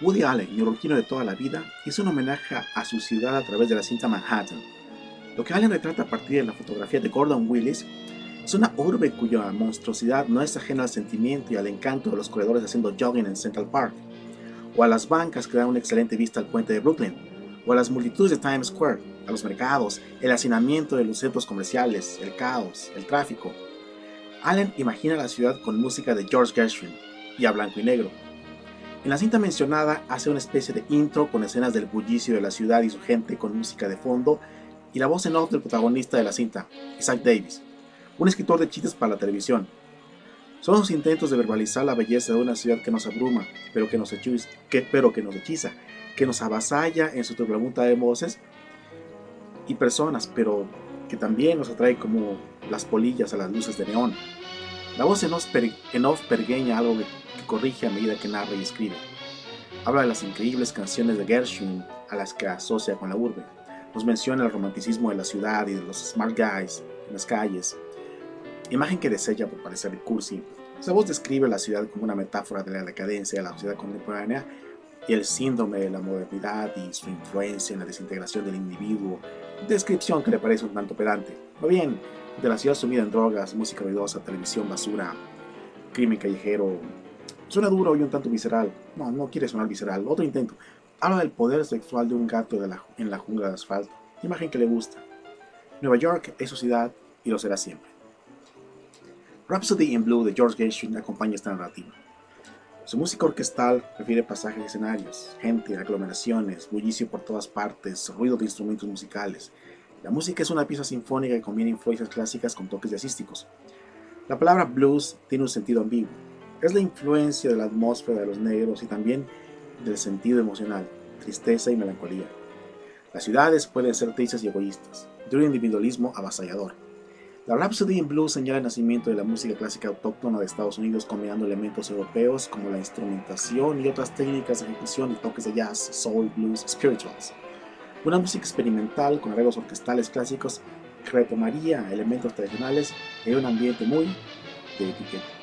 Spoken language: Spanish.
Woody Allen, neoyorquino de toda la vida, hizo un homenaje a su ciudad a través de la cinta Manhattan. Lo que Allen retrata a partir de la fotografía de Gordon Willis es una urbe cuya monstruosidad no es ajena al sentimiento y al encanto de los corredores haciendo jogging en Central Park, o a las bancas que dan una excelente vista al puente de Brooklyn, o a las multitudes de Times Square, a los mercados, el hacinamiento de los centros comerciales, el caos, el tráfico. Allen imagina la ciudad con música de George Gershwin y a blanco y negro. En la cinta mencionada hace una especie de intro con escenas del bullicio de la ciudad y su gente con música de fondo y la voz en off del protagonista de la cinta, Isaac Davis, un escritor de chistes para la televisión. Son los intentos de verbalizar la belleza de una ciudad que nos abruma, pero que nos hechiza, que, pero que nos hechiza, que nos avasalla en su pregunta de voces y personas, pero que también nos atrae como las polillas a las luces de neón. La voz en off, pergueña algo que corrige a medida que narra y escribe. Habla de las increíbles canciones de Gershwin a las que asocia con la urbe. Nos menciona el romanticismo de la ciudad y de los smart guys en las calles. Imagen que desella por parecer cursi. Esa voz describe la ciudad como una metáfora de la decadencia de la sociedad contemporánea y el síndrome de la modernidad y su influencia en la desintegración del individuo, descripción que le parece un tanto pedante, o bien de la ciudad sumida en drogas, música ruidosa, televisión basura, crimen callejero. Suena duro y un tanto visceral. No, no quiere sonar visceral. Otro intento. Habla del poder sexual de un gato en la jungla de asfalto. Imagen que le gusta. Nueva York es su ciudad y lo será siempre. Rhapsody in Blue de George Gershwin acompaña esta narrativa. Su música orquestal refiere pasajes y escenarios, gente, aglomeraciones, bullicio por todas partes, ruido de instrumentos musicales. La música es una pieza sinfónica que combina influencias clásicas con toques jazzísticos. La palabra blues tiene un sentido ambiguo. Es la influencia de la atmósfera de los negros y también del sentido emocional, tristeza y melancolía. Las ciudades pueden ser tristes y egoístas, de un individualismo avasallador. La Rhapsody in Blues señala el nacimiento de la música clásica autóctona de Estados Unidos combinando elementos europeos como la instrumentación y otras técnicas de ejecución y toques de jazz, soul, blues, spirituals. Una música experimental con arreglos orquestales clásicos retomaría elementos tradicionales en un ambiente muy de etiqueta.